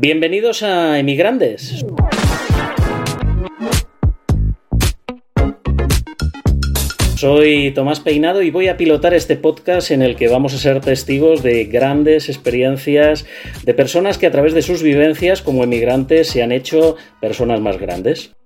Bienvenidos a Emigrandes. Soy Tomás Peinado y voy a pilotar este podcast en el que vamos a ser testigos de grandes experiencias de personas que a través de sus vivencias como emigrantes se han hecho personas más grandes.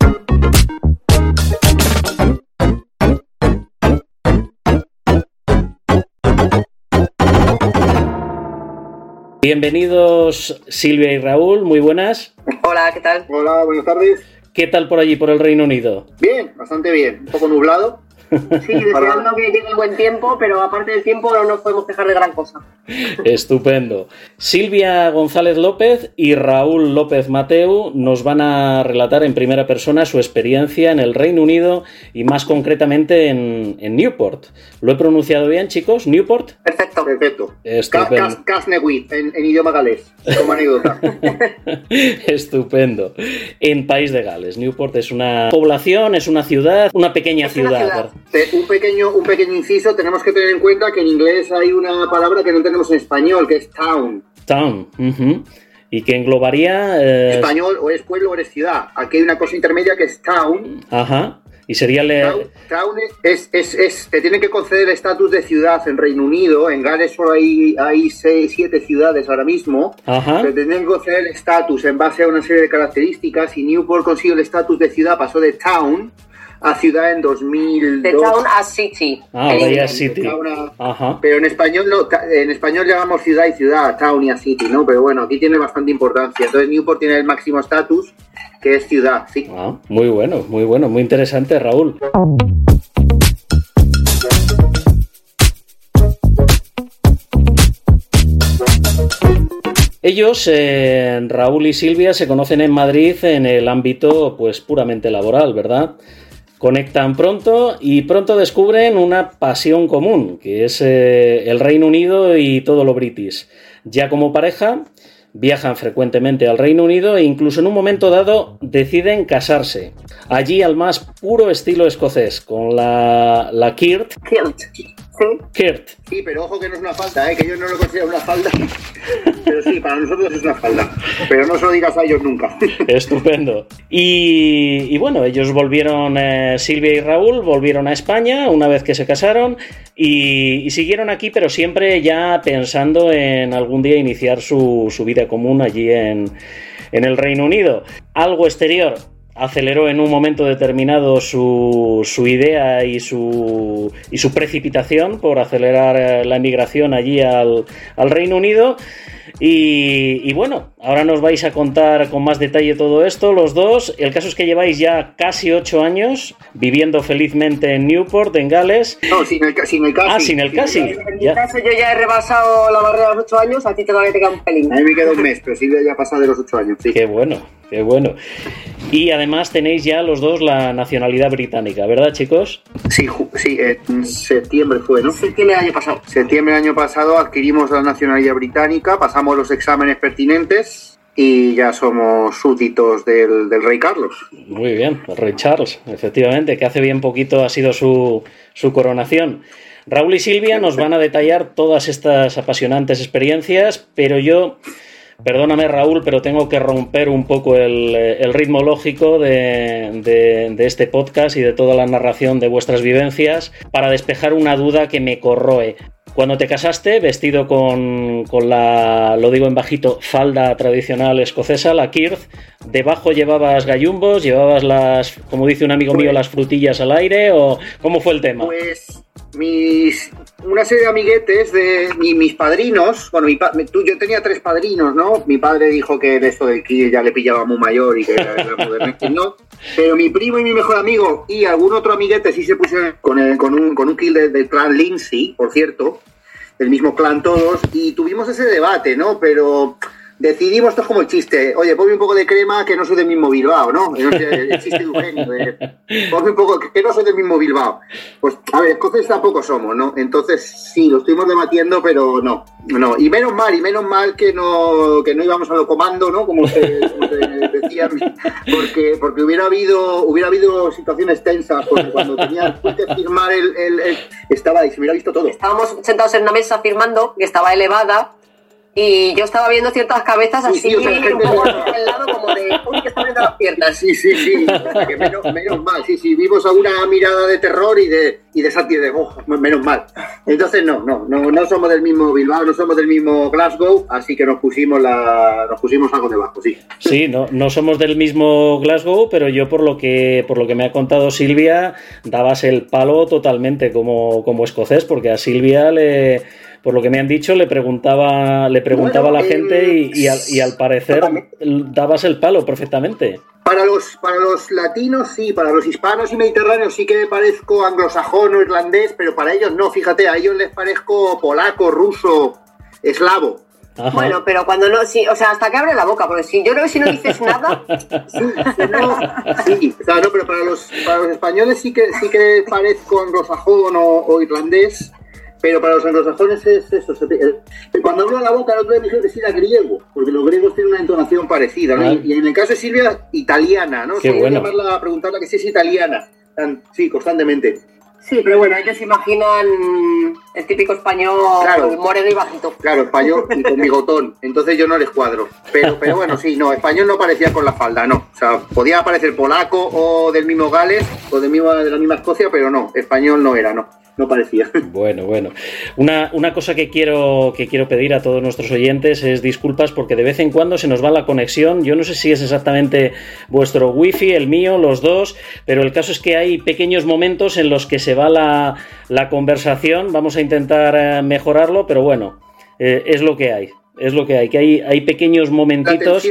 Bienvenidos Silvia y Raúl, muy buenas. Hola, ¿qué tal? Hola, buenas tardes. ¿Qué tal por allí, por el Reino Unido? Bien, bastante bien. Un poco nublado, Sí, deseando que llegue el buen tiempo, pero aparte del tiempo no nos podemos quejar de gran cosa. Estupendo. Silvia González López y Raúl López Mateu nos van a relatar en primera persona su experiencia en el Reino Unido y más concretamente en, Newport. ¿Lo he pronunciado bien, chicos? ¿Newport? Perfecto. Perfecto. Estupendo. Casnewick, en, en idioma galés, como anécdota. Estupendo. En País de Gales. Newport es una población, es una ciudad, una pequeña Es una ciudad. Un pequeño, un pequeño inciso, tenemos que tener en cuenta que en inglés hay una palabra que no tenemos en español, que es town. Town. ujú. Y que englobaría... eh, Español o es pueblo o eres ciudad. Aquí hay una cosa intermedia que es town. Ajá. Y sería... le- Town, town es, es, es- te tienen que conceder estatus de ciudad en Reino Unido. En Gales solo hay, hay seis, siete ciudades ahora mismo. Ajá. Pero tendrían que conceder el estatus en base a una serie de características. Y Newport consiguió el estatus de ciudad, pasó de town a ciudad en 2002. De town a city. Ah, En City. Ajá. Pero en español no, en español llamamos ciudad y ciudad, town y a city, ¿no? Pero bueno, aquí tiene bastante importancia. Entonces Newport tiene el máximo estatus, que es ciudad, sí. Ah, muy bueno, muy bueno, muy interesante, Raúl. Ellos, eh, Raúl y Silvia, se conocen en Madrid en el ámbito pues puramente laboral, ¿verdad? Conectan pronto y pronto descubren una pasión común, que es eh, el Reino Unido y todo lo british. Ya como pareja, viajan frecuentemente al Reino Unido e incluso en un momento dado deciden casarse. Allí al más puro estilo escocés, con la, la Kirt. Kilt. Sí. Kirt. Sí, pero ojo que no es una falta, ¿eh? que yo no lo considero una falda. Pero sí, para nosotros es una falda. Pero no se lo digas a ellos nunca. Estupendo. Y, y bueno, ellos volvieron, eh, Silvia y Raúl volvieron a España una vez que se casaron y, y siguieron aquí, pero siempre ya pensando en algún día iniciar su, su vida común allí en, en el Reino Unido. Algo exterior aceleró en un momento determinado su, su idea y su, y su precipitación por acelerar eh, la emigración allí al, al Reino Unido. Y, y bueno, ahora nos vais a contar con más detalle todo esto, los dos. El caso es que lleváis ya casi ocho años viviendo felizmente en Newport, en Gales. No, sin el, ca- sin el casi. Ah, sin el casi. En mi Ya. caso yo ya he rebasado la barrera de los 8 años, a ti todavía te queda un pelín. A mí me queda un mes, pero Silvia ya pasa de los ocho años, sí. Qué bueno, qué bueno. Y además tenéis ya los dos la nacionalidad británica, ¿verdad, chicos? Sí, sí en septiembre fue, ¿no? Septiembre del año pasado. Septiembre del año pasado adquirimos la nacionalidad británica, pasamos los exámenes pertinentes y ya somos súbditos del, del rey Carlos. Muy bien, el rey Charles, efectivamente, que hace bien poquito ha sido su, su coronación. Raúl y Silvia nos van a detallar todas estas apasionantes experiencias, pero yo, perdóname Raúl, pero tengo que romper un poco el, eh, el ritmo lógico de, de- de este podcast y de toda la narración de vuestras vivencias para despejar una duda que me corroe. Cuando te casaste, vestido con, con la, lo digo en bajito, falda tradicional escocesa, la Kirth, debajo llevabas gallumbos, llevabas las, como dice un amigo mío, las frutillas al aire, o cómo fue el tema? Pues mis una serie de amiguetes de mi- mis padrinos, bueno, mi tú, yo tenía tres padrinos, ¿no? Mi padre dijo que de esto del kill ya le pillaba muy mayor y que era, no. Pero mi primo y mi mejor amigo y algún otro amiguete sí se pusieron con, el- con un, con un kill del, del clan Lindsay, por cierto, del mismo clan todos, y tuvimos ese debate, ¿no? Pero decidimos, esto es como el chiste, oye, ponme un poco de crema que no soy del mismo Bilbao, ¿no? El, chiste de Eugenio, de, ponme un poco que no soy del mismo Bilbao. Pues, a ver, escoceses tampoco somos, ¿no? Entonces, sí, lo estuvimos debatiendo, pero no, no. Y menos mal, y menos mal que no, que no íbamos a lo comando, ¿no? Como se, como decía, porque, porque hubiera habido, hubiera habido situaciones tensas, porque cuando tenía que firmar el, el- estaba y se hubiera visto todo. Estábamos sentados en una mesa firmando, que estaba elevada, y yo estaba viendo ciertas cabezas así, un poco lado como de, uy, que está abriendo las piernas. Sí, sí, sí, menos, menos, mal, sí, sí, vimos alguna mirada de terror y de, y de sátira de oh, menos mal. Entonces, no, no, no, no somos del mismo Bilbao, no somos del mismo Glasgow, así que nos pusimos la, nos pusimos algo debajo, sí. Sí, no, no somos del mismo Glasgow, pero yo por lo que, por lo que me ha contado Silvia, dabas el palo totalmente como, como escocés, porque a Silvia le por lo que me han dicho, le preguntaba, le preguntaba a la gente y, al, parecer dabas el palo perfectamente. Para los, para los latinos sí, para los hispanos y mediterráneos sí que me parezco anglosajón o irlandés, pero para ellos no, fíjate, a ellos les parezco polaco, ruso, eslavo. Bueno, pero cuando no, sí, o sea, hasta que abre la boca, porque si yo creo que si no dices nada. sí, o sea, no, pero para los, para los españoles sí que sí que parezco anglosajón o irlandés, pero para los anglosajones es eso. cuando hablo la boca, el otro día me dijeron que sí era griego, porque los griegos tienen una entonación parecida. ¿no? Y, en el caso de Silvia, italiana, ¿no? Qué bueno. llamarla, preguntarla que si es italiana. sí, constantemente. Sí, pero bueno, ellos imaginan el típico español moreno y bajito. Claro, español y con bigotón. Entonces yo no les cuadro. Pero, pero bueno, sí, no, español no parecía con la falda, no. O sea, podía parecer polaco o del mismo Gales o del mismo, de la misma Escocia, pero no, español no era, no no parecía. Bueno, bueno. Una, una, cosa que quiero, que quiero pedir a todos nuestros oyentes es disculpas porque de vez en cuando se nos va la conexión. Yo no sé si es exactamente vuestro wifi, el mío, los dos, pero el caso es que hay pequeños momentos en los que se va la, la conversación. Vamos a intentar eh, mejorarlo, pero bueno, eh, es lo que hay. Es lo que hay, que hay, hay pequeños momentitos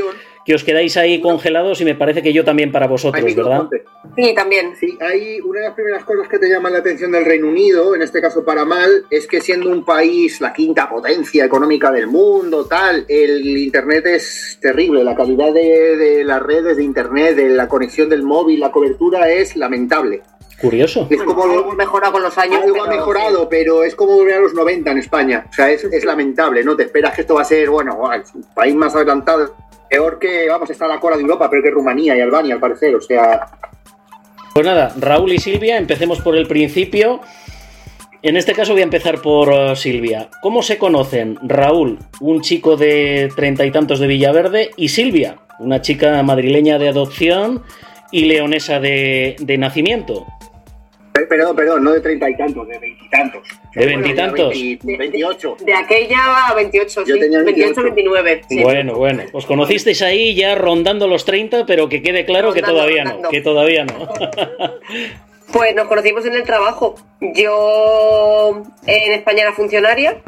que os quedáis ahí congelados y me parece que yo también para vosotros, ¿verdad? Sí, también. Sí, hay una de las primeras cosas que te llaman la atención del Reino Unido, en este caso para mal, es que siendo un país la quinta potencia económica del mundo, tal, el Internet es terrible, la calidad de, las redes de Internet, de la conexión del móvil, la cobertura es lamentable. Curioso. Es como algo mejorado con los años. Algo ha mejorado, pero es como volver a los 90 en España. O sea, es, es lamentable, ¿no? Te esperas que esto va a ser, bueno, un país más adelantado peor que, vamos, está a la cola de Europa, pero que Rumanía y Albania, al parecer, o sea... Pues nada, Raúl y Silvia, empecemos por el principio. En este caso voy a empezar por uh, Silvia. ¿Cómo se conocen Raúl, un chico de treinta y tantos de Villaverde, y Silvia, una chica madrileña de adopción y leonesa de, de nacimiento? Perdón, perdón, no de treinta y tantos, de veintitantos. ¿De veintitantos? De veintiocho. De, aquella a veintiocho, sí. 28, 29. Bueno, bueno. Os conocisteis ahí ya rondando los 30, pero que quede claro que todavía no. Que todavía no. Pues nos conocimos en el trabajo. Yo en España era funcionaria,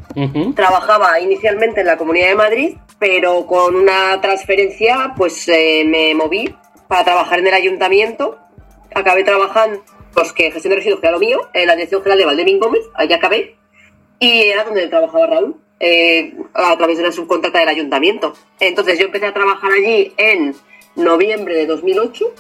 trabajaba inicialmente en la Comunidad de Madrid, pero con una transferencia pues eh, me moví para trabajar en el ayuntamiento. Acabé trabajando pues que gestión de residuos que era lo mío, en la dirección general de Valdemín Gómez, allá acabé, y era donde trabajaba Raúl, eh, a través de una subcontrata del ayuntamiento. Entonces yo empecé a trabajar allí en noviembre de 2008,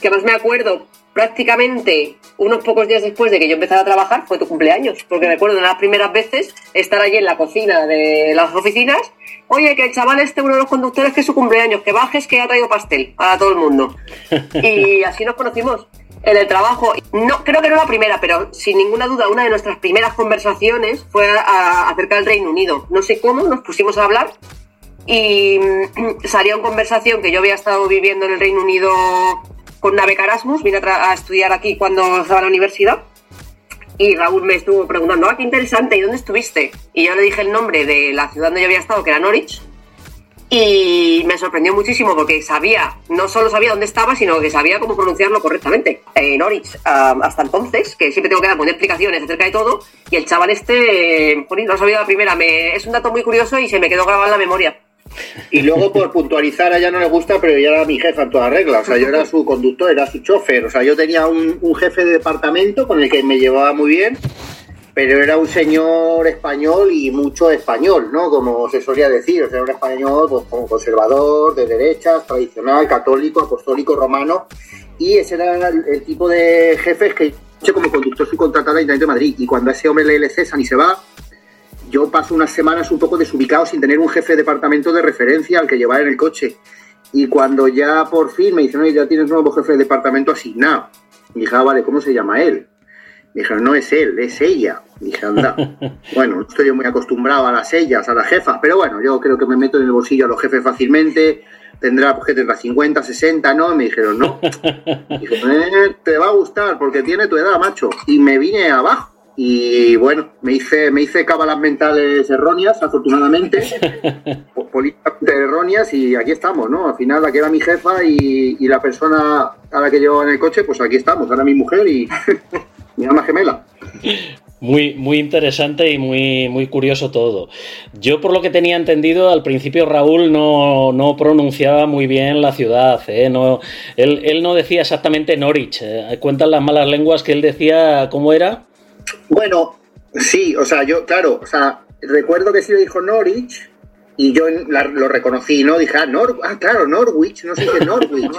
que más me acuerdo prácticamente unos pocos días después de que yo empezara a trabajar fue tu cumpleaños, porque recuerdo de las primeras veces estar allí en la cocina de las oficinas, oye, que el chaval este, uno de los conductores, que es su cumpleaños, que bajes, que ha traído pastel a todo el mundo. Y así nos conocimos en el trabajo. No, creo que no la primera, pero sin ninguna duda una de nuestras primeras conversaciones fue acerca del Reino Unido. No sé cómo, nos pusimos a hablar y mm, salió en conversación que yo había estado viviendo en el Reino Unido con una beca Erasmus, vine a, estudiar aquí cuando estaba en la universidad. Y Raúl me estuvo preguntando, ah, qué interesante, ¿y dónde estuviste? Y yo le dije el nombre de la ciudad donde yo había estado, que era Norwich, y me sorprendió muchísimo porque sabía, no solo sabía dónde estaba, sino que sabía cómo pronunciarlo correctamente. En Norwich, hasta entonces, que siempre tengo que dar poner explicaciones acerca de todo, y el chaval este, eh, no sabía la primera, me, es un dato muy curioso y se me quedó grabado en la memoria. Y luego por puntualizar, a ella no le gusta, pero yo era mi jefa en toda regla. O sea, yo era su conductor, era su chofer. O sea, yo tenía un, un jefe de departamento con el que me llevaba muy bien pero era un señor español y mucho español, ¿no? Como se solía decir, o sea, un español pues, como conservador, de derechas, tradicional, católico, apostólico, romano, y ese era el, tipo de jefes que hecho como conductor subcontratado al Ayuntamiento de Madrid. Y cuando ese hombre le cesan y se va, yo paso unas semanas un poco desubicado sin tener un jefe de departamento de referencia al que llevar en el coche. Y cuando ya por fin me dicen, oye, ya tienes un nuevo jefe de departamento asignado. Y dije, ah, vale, ¿cómo se llama él? Dijeron, no es él, es ella. Dije, anda. bueno, no estoy muy acostumbrado a las ellas, a las jefas, pero bueno, yo creo que me meto en el bolsillo a los jefes fácilmente. Tendrá, pues que tendrá 50, 60, ¿no? me dijeron, no. Dije, eh, te va a gustar porque tiene tu edad, macho. Y me vine abajo. Y bueno, me hice, me hice cábalas mentales erróneas, afortunadamente, políticamente erróneas, y aquí estamos, ¿no? Al final, la que era mi jefa y, y la persona a la que llevo en el coche, pues aquí estamos, ahora mi mujer y mi alma gemela. Muy, muy interesante y muy, muy curioso todo. Yo, por lo que tenía entendido, al principio Raúl no, no pronunciaba muy bien la ciudad. ¿eh? No, él, él, no decía exactamente Norwich. ¿eh? Cuentan las malas lenguas que él decía, ¿cómo era? Bueno, sí, o sea, yo, claro, o sea, recuerdo que sí le dijo Norwich y yo lo reconocí, ¿no? Dije, ah, Nor ah, claro, Norwich, no se dice Norwich.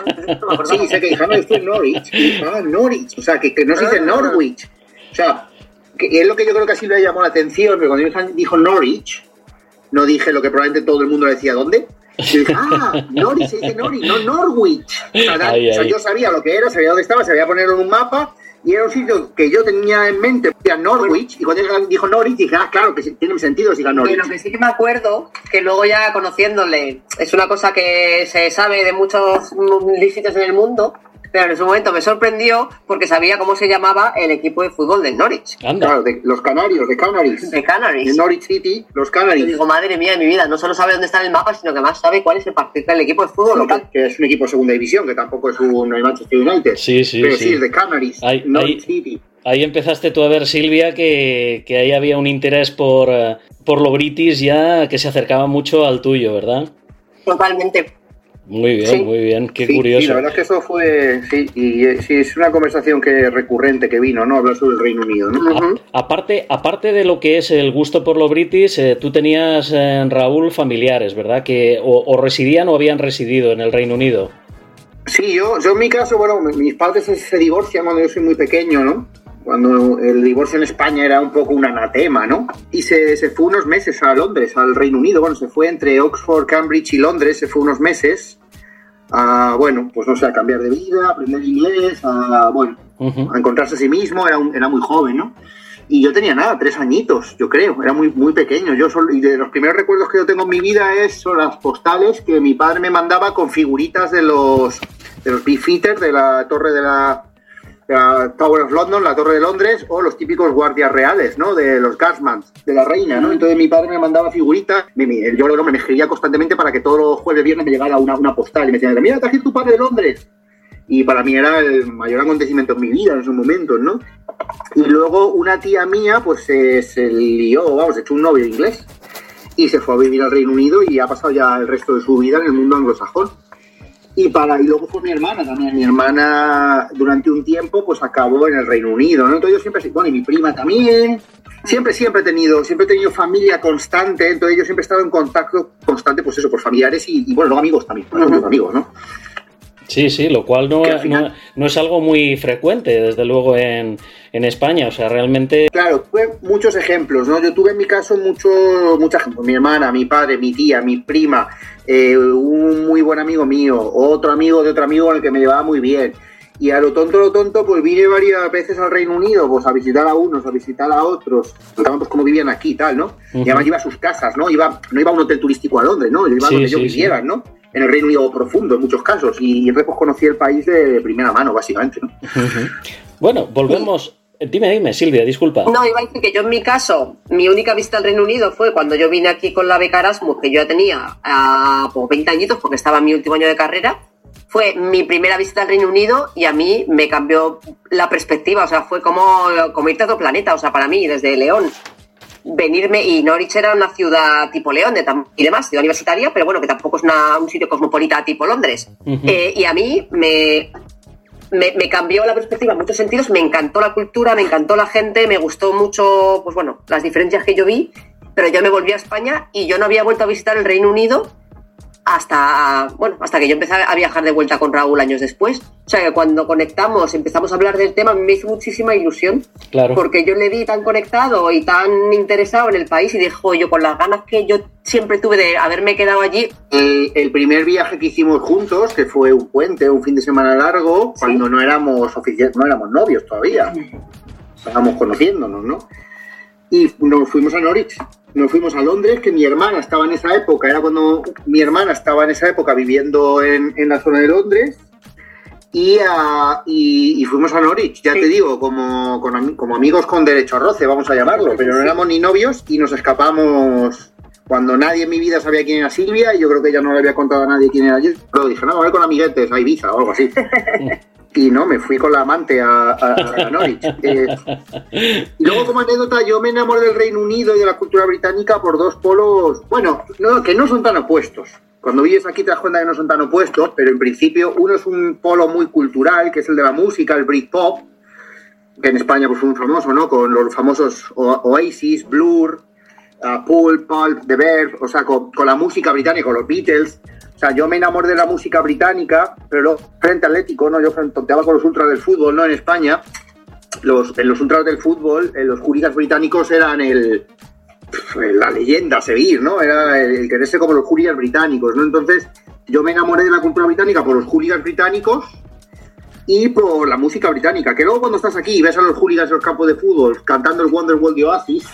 sí, sé que dije, no, esto es Norwich. Dije, ah, Norwich, o sea, que, que no se dice ah. Norwich. O sea, que es lo que yo creo que así le llamó la atención, pero cuando dijo Norwich, no dije lo que probablemente todo el mundo le decía, ¿dónde? Y dije, ah, Norwich, se dice Norwich, no Norwich. O sea, yo sabía lo que era, sabía dónde estaba, sabía ponerlo en un mapa y era un sitio que yo tenía en mente, era Norwich, y cuando dijo Norwich dije, ah, claro, que tiene sentido si Norwich. Pero que sí que me acuerdo, que luego ya conociéndole, es una cosa que se sabe de muchos sitios en el mundo, pero en ese momento me sorprendió porque sabía cómo se llamaba el equipo de fútbol del Norwich. Claro, de los Canarios, de Canaries. De Canaries. De Norwich City, los Canaries. Y digo, madre mía de mi vida, no solo sabe dónde está en el mapa, sino que más sabe cuál es el partido del equipo de fútbol local. Que es un equipo de segunda división, que tampoco es un Manchester United. Sí, sí, Pero sí, es de Canaries, Norwich City. Ahí empezaste tú a ver, Silvia, que, que ahí había un interés por, eh, por lo british ya que se acercaba mucho al tuyo, ¿verdad? Totalmente. Muy bien, muy bien, qué curioso. Sí, la verdad es que eso fue, sí, y eh, sí, es una conversación que recurrente que vino, ¿no? Hablar sobre el Reino Unido, ¿no? aparte, aparte de lo que es el gusto por lo british, eh, tú tenías, en Raúl, familiares, ¿verdad? Que o, residían o habían residido en el Reino Unido. Sí, yo, yo en mi caso, bueno, mis padres se divorcian cuando yo soy muy pequeño, ¿no? Cuando el divorcio en España era un poco un anatema, ¿no? Y se, se, fue unos meses a Londres, al Reino Unido, bueno, se fue entre Oxford, Cambridge y Londres, se fue unos meses a, bueno, pues no sé, a cambiar de vida, a aprender inglés, a, bueno, a encontrarse a sí mismo, era, era muy joven, ¿no? Y yo tenía nada, tres añitos, yo creo, era muy, muy pequeño. Yo solo, y de los primeros recuerdos que yo tengo en mi vida es, son las postales que mi padre me mandaba con figuritas de los, de los Beefeaters, de la torre de la, la Tower of London, la Torre de Londres, o los típicos guardias reales, ¿no? De los Guardsmen, de la reina, ¿no? Entonces mi padre me mandaba figuritas, yo luego me escribía constantemente para que todos los jueves viernes me llegara una, una postal y me decía, mira, traje tu padre de Londres. Y para mí era el mayor acontecimiento en mi vida en esos momentos, ¿no? Y luego una tía mía, pues se, se lió, vamos, echó un novio inglés y se fue a vivir al Reino Unido y ha pasado ya el resto de su vida en el mundo anglosajón. Y, para, y luego fue mi hermana también. Mi hermana durante un tiempo pues acabó en el Reino Unido, ¿no? Entonces yo siempre, bueno, y mi prima también. Siempre, siempre he tenido, siempre he tenido familia constante, entonces yo siempre he estado en contacto constante, pues eso, por familiares y, bueno, luego amigos también, amigos, ¿no? Sí, sí, lo cual no, no, es algo muy frecuente, desde luego, en, en, España. O sea, realmente. Claro, tuve muchos ejemplos, ¿no? Yo tuve en mi caso mucho, mucha gente, mi hermana, mi padre, mi tía, mi prima, eh, un muy buen amigo mío, otro amigo de otro amigo con el que me llevaba muy bien. Y a lo tonto, lo tonto, pues vine varias veces al Reino Unido, pues a visitar a unos, a visitar a otros, contaban pues cómo vivían aquí y tal, ¿no? Y además iba a sus casas, ¿no? Iba, no iba a un hotel turístico a Londres, ¿no? Yo iba a donde yo viviera, ¿no? en el Reino Unido profundo en muchos casos y, entonces pues conocí el país de primera mano, básicamente. ¿no? Bueno, volvemos. Dime, dime, Silvia, disculpa. No, iba a decir que yo en mi caso, mi única visita al Reino Unido fue cuando yo vine aquí con la beca Erasmus, que yo ya tenía a pues, 20 añitos porque estaba en mi último año de carrera. Fue mi primera visita al Reino Unido y a mí me cambió la perspectiva, o sea, fue como, como irte a otro planeta, o sea, para mí, desde León. Venirme, y Norwich era una ciudad tipo León y demás, ciudad universitaria, pero bueno, que tampoco es un sitio cosmopolita tipo Londres. Eh, y a mí me, me, cambió la perspectiva en muchos sentidos, me encantó la cultura, me encantó la gente, me gustó mucho, pues bueno, las diferencias que yo vi, pero yo me volví a España y yo no había vuelto a visitar el Reino Unido hasta, bueno, hasta que yo empecé a viajar de vuelta con Raúl años después. O sea, que cuando conectamos, empezamos a hablar del tema, me hizo muchísima ilusión. Claro. Porque yo le vi tan conectado y tan interesado en el país y dijo yo, con las ganas que yo siempre tuve de haberme quedado allí. El, primer viaje que hicimos juntos, que fue un puente, un fin de semana largo, cuando no éramos oficiales, no éramos novios todavía. estábamos conociéndonos, ¿no? Y nos fuimos a Norwich, nos fuimos a Londres, que mi hermana estaba en esa época, era cuando mi hermana estaba en esa época viviendo en, en la zona de Londres, y, y, fuimos a Norwich, ya te digo, como, como amigos con derecho a roce, vamos a llamarlo, pero no éramos ni novios y nos escapamos cuando nadie en mi vida sabía quién era Silvia y yo creo que ella no le había contado a nadie quién era yo. Pero dije, no, voy con amiguetes a Ibiza o algo así. y no, me fui con la amante a, a, Norwich. Eh, y luego, como anécdota, yo me enamoré del Reino Unido y de la cultura británica por dos polos, bueno, no, que no son tan opuestos. Cuando vives aquí te das cuenta que no son tan opuestos, pero en principio uno es un polo muy cultural, que es el de la música, el Britpop, que en España pues, fue muy famoso, ¿no? Con los famosos Oasis, Blur, uh, Pulp, Pulp, The Verve, o sea, con, la música británica, con los Beatles. O sea, yo me enamoré de la música británica, pero frente atlético, ¿no? Yo tonteaba con los ultras del fútbol, ¿no? En España, los, en los ultras del fútbol, en los hooligans británicos eran el, la leyenda a seguir, ¿no? Era el, quererse como los hooligans británicos, ¿no? Entonces, yo me enamoré de la cultura británica por los hooligans británicos y por la música británica. Que luego cuando estás aquí y ves a los hooligans en los campos de fútbol cantando el Wonderwall de Oasis,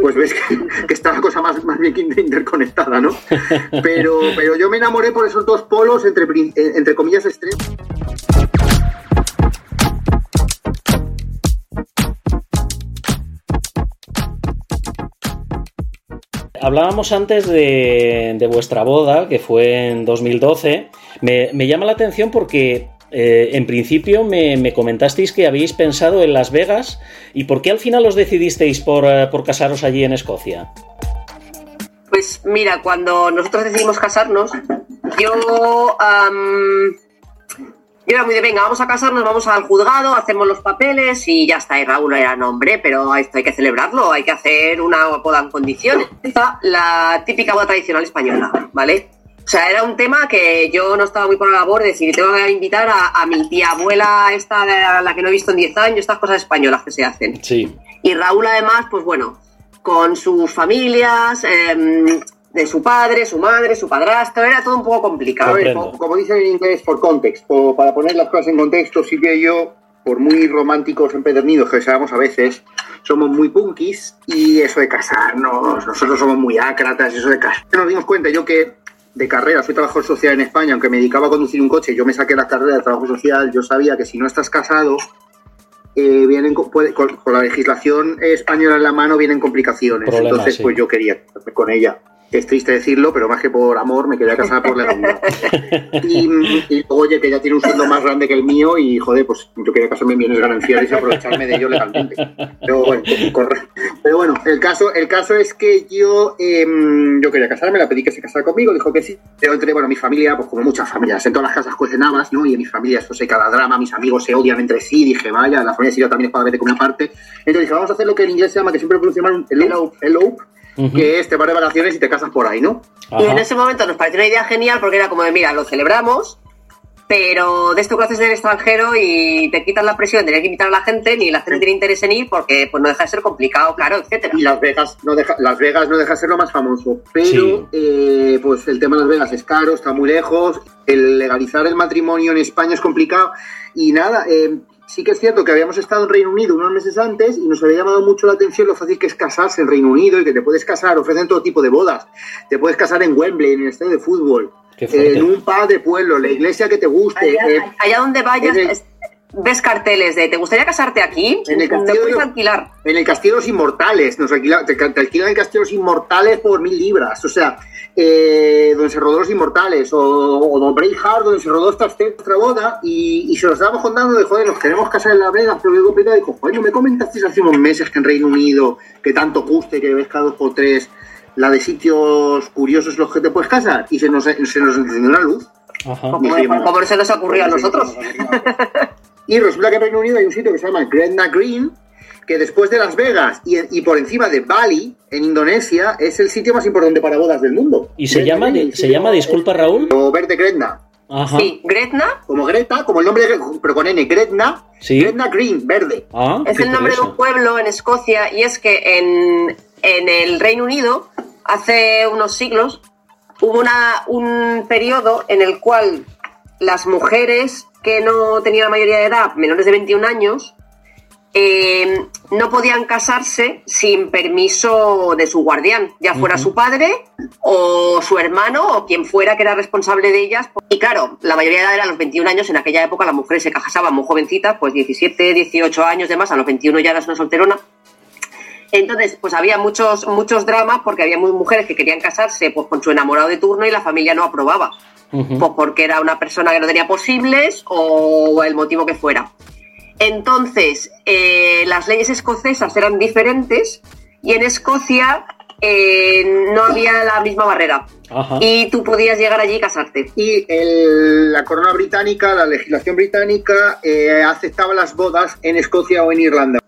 pues ves que, está la cosa más, más bien interconectada, ¿no? Pero, pero yo me enamoré por esos dos polos entre, entre comillas extremos. Hablábamos antes de, vuestra boda, que fue en 2012. Me, me llama la atención porque eh, en principio me, comentasteis que habéis pensado en Las Vegas y ¿por qué al final os decidisteis por, eh, casaros allí en Escocia? Pues mira, cuando nosotros decidimos casarnos, yo, yo era muy de, venga, vamos a casarnos, vamos al juzgado, hacemos los papeles y ya está. Y Raúl era nombre, pero esto hay que celebrarlo, hay que hacer una boda en condiciones. La típica boda tradicional española, ¿vale? O sea, era un tema que yo no estaba muy por la labor de decir, tengo que invitar a, mi tía abuela, esta, la que no he visto en 10 años, estas cosas españolas que se hacen. Sí. Y Raúl, además, pues bueno, con sus familias, em, de su padre, su madre, su padrastro, era todo un poco complicado. como, dicen en inglés, por context, para poner las cosas en contexto, Silvia y yo, por muy románticos empedernidos que seamos a veces, somos muy punkis y eso de casarnos, nosotros somos muy ácratas, eso de casar. Nos dimos cuenta, yo que de carrera, soy trabajador social en España, aunque me dedicaba a conducir un coche, yo me saqué la carrera de trabajo social, yo sabía que si no estás casado, eh, vienen con, la legislación española en la mano vienen complicaciones. Entonces, pues yo quería con ella es triste decirlo, pero más que por amor me quería casar por legalidad. y, y oye, que ya tiene un sueldo más grande que el mío y, joder, pues yo quería casarme en bienes gananciales y aprovecharme de ello legalmente. Pero bueno, Pero bueno el, caso, el caso es que yo, em, yo quería casarme, la pedí que se casara conmigo, dijo que sí. Pero entre, bueno, mi familia, pues como muchas familias, en todas las casas cocinabas, ¿no? Y en mi familia eso sé cada drama, mis amigos se odian entre sí, dije, vaya, la familia de también es para verte con una parte. Entonces dije, vamos a hacer lo que en inglés se llama, que siempre pronuncia mal, el elope, que es te vas de vacaciones y te casas por ahí, ¿no? Y en ese momento nos pareció una idea genial porque era como de, mira, lo celebramos, pero de esto que haces en el extranjero y te quitas la presión de tener que invitar a la gente, ni la gente tiene interés en ir porque pues no deja de ser complicado, claro, etcétera. Y Las Vegas no deja, Las Vegas no deja de ser lo más famoso, pero eh, pues el tema de Las Vegas es caro, está muy lejos, el legalizar el matrimonio en España es complicado y nada, eh, sí que es cierto que habíamos estado en Reino Unido unos meses antes y nos había llamado mucho la atención lo fácil que es casarse en Reino Unido y que te puedes casar, ofrecen todo tipo de bodas. Te puedes casar en Wembley, en el estadio de fútbol, en un pub de pueblo, la iglesia que te guste. Allá, eh, donde vayas. Ves carteles de ¿te gustaría casarte aquí? En el castillo, puedes alquilar. En el Castillo de los Inmortales, nos alquila, te, te, alquilan el Castillo de los Inmortales por mil libras. O sea, eh, donde se rodó Los Inmortales, o, o Don Braveheart, donde se rodó esta, otra boda, y, se lo estábamos contando de, joder, nos queremos casar en La Vegas, pero yo complicado, y dijo, joder, ¿no me comentasteis hace unos meses que en Reino Unido, que tanto guste, que ves cada dos por tres, la de sitios curiosos los que te puedes casar? Y se nos, se nos encendió una luz. Ajá. Como, se nos ocurrió a nosotros. y resulta que en Reino Unido hay un sitio que se llama Gretna Green, que después de Las Vegas y, por encima de Bali, en Indonesia, es el sitio más importante para bodas del mundo. ¿Y se llama, se llama, disculpa Raúl? O verde Gretna. Sí, Gretna. Como Greta, como el nombre, pero con N, Gretna. Gretna Green, verde. Ah, es el nombre de un pueblo en Escocia y es que en, en el Reino Unido, hace unos siglos, hubo una, un periodo en el cual las mujeres que no tenían la mayoría de edad, menores de 21 años, eh, no podían casarse sin permiso de su guardián, ya fuera su padre o su hermano o quien fuera que era responsable de ellas. Y claro, la mayoría de edad era a los 21 años, en aquella época las mujeres se casaban muy jovencitas, pues 17, 18 años de más, a los 21 ya eras una solterona. Entonces, pues había muchos, muchos dramas porque había mujeres que querían casarse pues, con su enamorado de turno y la familia no aprobaba. Pues porque era una persona que no tenía posibles o el motivo que fuera. Entonces, eh, las leyes escocesas eran diferentes y en Escocia eh, no había la misma barrera. Y tú podías llegar allí y casarte. Y la corona británica, la legislación británica, eh, aceptaba las bodas en Escocia o en Irlanda.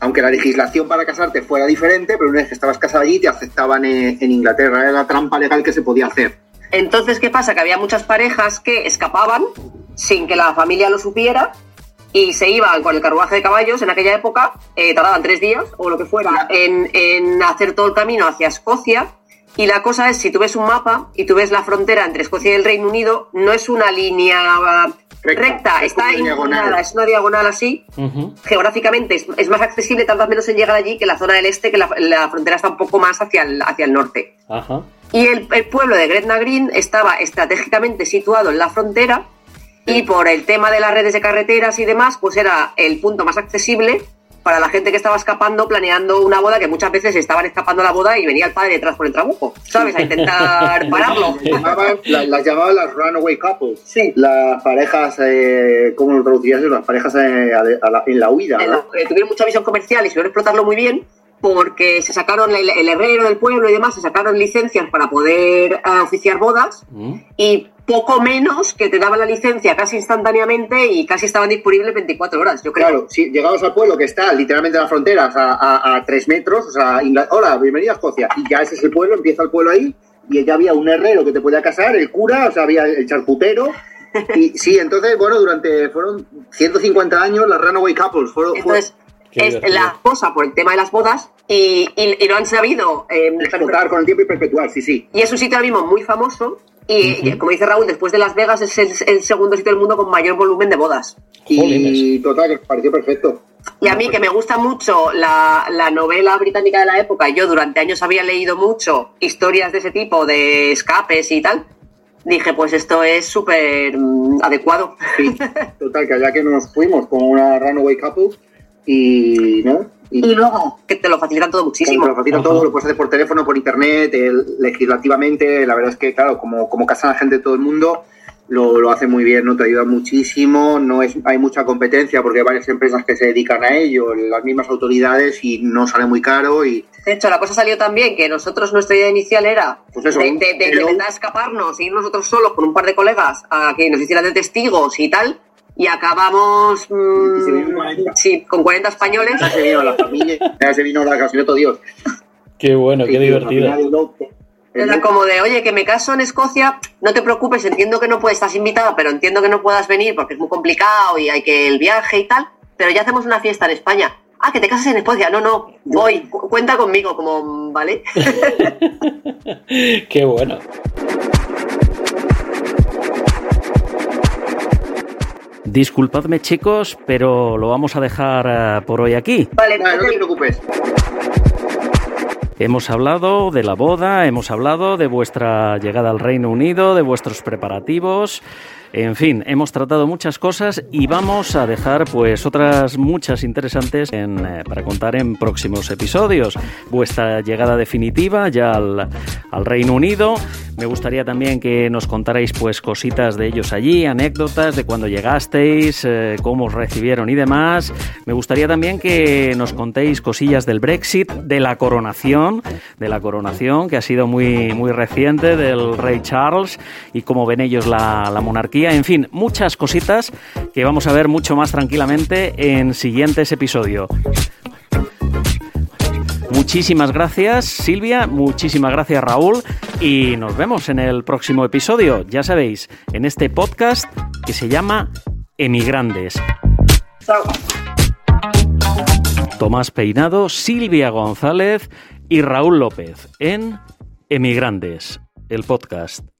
aunque la legislación para casarte fuera diferente, pero una vez que estabas casado allí te aceptaban en Inglaterra. Era la trampa legal que se podía hacer. Entonces, ¿qué pasa? Que había muchas parejas que escapaban sin que la familia lo supiera y se iban con el carruaje de caballos en aquella época, eh, tardaban tres días o lo que fuera en, hacer todo el camino hacia Escocia. Y la cosa es, si tú ves un mapa y tú ves la frontera entre Escocia y el Reino Unido, no es una línea recta, está inclinada, es una diagonal así. Geográficamente es, más accesible, tanto menos en llegar allí que la zona del este, que la, frontera está un poco más hacia el, hacia el norte. Y el, el, pueblo de Gretna Green estaba estratégicamente situado en la frontera y por el tema de las redes de carreteras y demás, pues era el punto más accesible para la gente que estaba escapando, planeando una boda, que muchas veces estaban escapando la boda y venía el padre detrás por el trabuco, ¿sabes? A intentar pararlo. las, llamaban las runaway couples. Sí. Las parejas, eh, ¿cómo lo traducirías? Las parejas eh, en la huida. Eh, tuvieron mucha visión comercial y supieron explotarlo muy bien porque se sacaron el, herrero del pueblo y demás, se sacaron licencias para poder oficiar bodas mm. y poco menos que te daban la licencia casi instantáneamente y casi estaban disponibles 24 horas, yo creo. Claro, si llegabas al pueblo que está literalmente en la frontera, a, a, tres metros, o sea, hola, bienvenida a Escocia, y ya ese es el pueblo, empieza el pueblo ahí, y ya había un herrero que te podía casar, el cura, o sea, había el charcutero, y sí, entonces, bueno, durante, fueron 150 años las Runaway Couples, fueron... Entonces, es la cosa por el tema de las bodas y, y, lo han sabido... Eh, Explotar con el tiempo y perpetuar, sí, sí. Y es un sitio ahora mismo muy famoso y como dice Raúl, después de Las Vegas es el, segundo sitio del mundo con mayor volumen de bodas. Y total, que pareció perfecto. Y a mí, que me gusta mucho la, novela británica de la época, yo durante años había leído mucho historias de ese tipo, de escapes y tal, dije, pues esto es súper mm, adecuado. Sí, total, que allá que nos fuimos con una runaway couple y, ¿no? Y, luego, que te lo facilitan todo muchísimo. Te lo facilitan todo, lo puedes hacer por teléfono, por internet, legislativamente. La verdad es que, claro, como, como casan la gente de todo el mundo, lo, lo hace muy bien, ¿no? Te ayuda muchísimo, no es, hay mucha competencia porque hay varias empresas que se dedican a ello, las mismas autoridades y no sale muy caro y... De hecho, la cosa salió también que nosotros, nuestra idea inicial era pues de, intentar escaparnos, ir nosotros solos con un par de colegas a que nos hicieran de testigos y tal, y acabamos mm, sí, con 40 españoles. Ya se vino la familia, ya se vino la casamiento Dios. Qué bueno, qué divertido. Era como de, oye, que me caso en Escocia, no te preocupes, entiendo que no puedes, estás invitada, pero entiendo que no puedas venir porque es muy complicado y hay que el viaje y tal, pero ya hacemos una fiesta en España. Ah, que te casas en Escocia. No, no, voy, cuenta conmigo, como, ¿vale? Qué bueno. Disculpadme chicos, pero lo vamos a dejar eh, por hoy aquí. Vale, no te preocupes. Hemos hablado de la boda, hemos hablado de vuestra llegada al Reino Unido, de vuestros preparativos. En fin, hemos tratado muchas cosas y vamos a dejar pues otras muchas interesantes eh, para contar en próximos episodios. Vuestra llegada definitiva ya al, Reino Unido. Me gustaría también que nos contarais pues cositas de ellos allí, anécdotas de cuando llegasteis, eh, cómo os recibieron y demás. Me gustaría también que nos contéis cosillas del Brexit, de la coronación, de la coronación que ha sido muy, muy reciente del rey Charles y cómo ven ellos la monarquía en fin, muchas cositas que vamos a ver mucho más tranquilamente en siguientes episodios. Muchísimas gracias Silvia, muchísimas gracias Raúl y nos vemos en el próximo episodio, ya sabéis, en este podcast que se llama Emigrandes. Tomás Peinado, Silvia González y Raúl López en Emigrandes, el podcast.